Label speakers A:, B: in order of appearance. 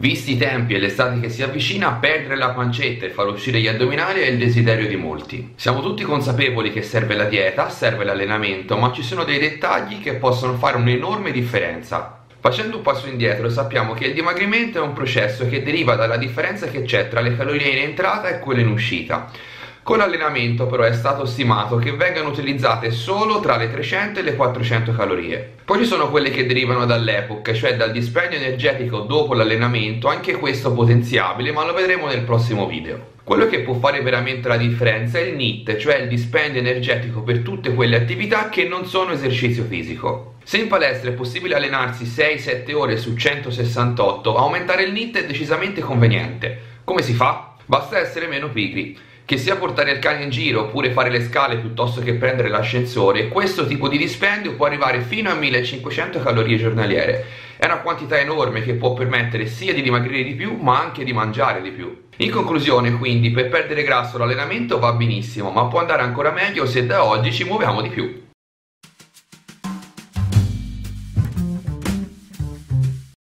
A: Visti i tempi e l'estate che si avvicina, perdere la pancetta e far uscire gli addominali è il desiderio di molti. Siamo tutti consapevoli che serve la dieta, serve l'allenamento, ma ci sono dei dettagli che possono fare un'enorme differenza. Facendo un passo indietro sappiamo che il dimagrimento è un processo che deriva dalla differenza che c'è tra le calorie in entrata e quelle in uscita. Con l'allenamento però è stato stimato che vengano utilizzate solo tra le 300 e le 400 calorie. Poi ci sono quelle che derivano dall'epoca, cioè dal dispendio energetico dopo l'allenamento, anche questo potenziabile, ma lo vedremo nel prossimo video. Quello che può fare veramente la differenza è il NIT, cioè il dispendio energetico per tutte quelle attività che non sono esercizio fisico. Se in palestra è possibile allenarsi 6-7 ore su 168, aumentare il NIT è decisamente conveniente. Come si fa? Basta essere meno pigri. Che sia portare il cane in giro oppure fare le scale piuttosto che prendere l'ascensore, questo tipo di dispendio può arrivare fino a 1500 calorie giornaliere. È una quantità enorme che può permettere sia di dimagrire di più ma anche di mangiare di più. In conclusione, quindi, per perdere grasso l'allenamento va benissimo, ma può andare ancora meglio se da oggi ci muoviamo di più.